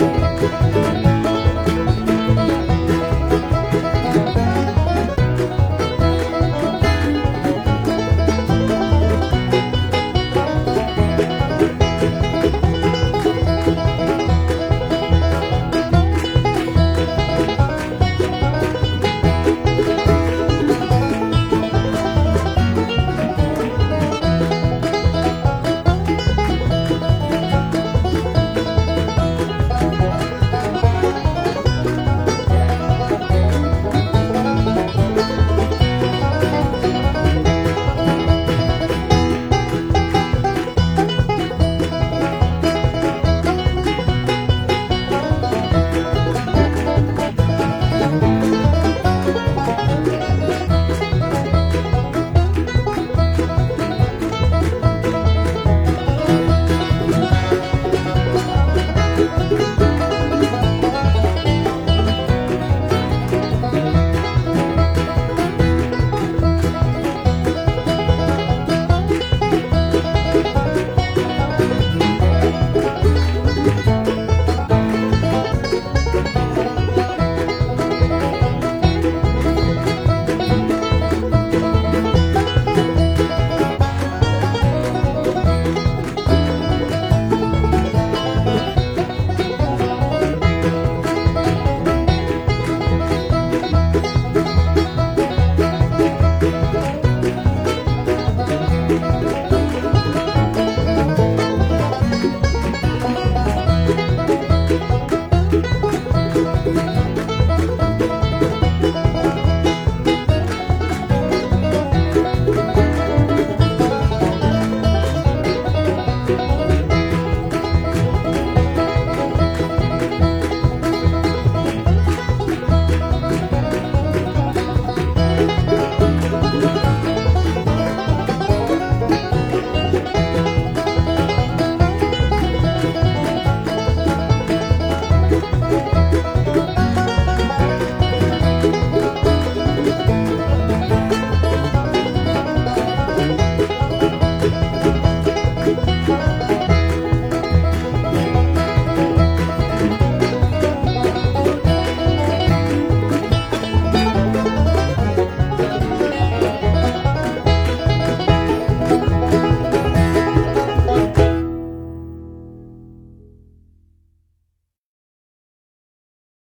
Música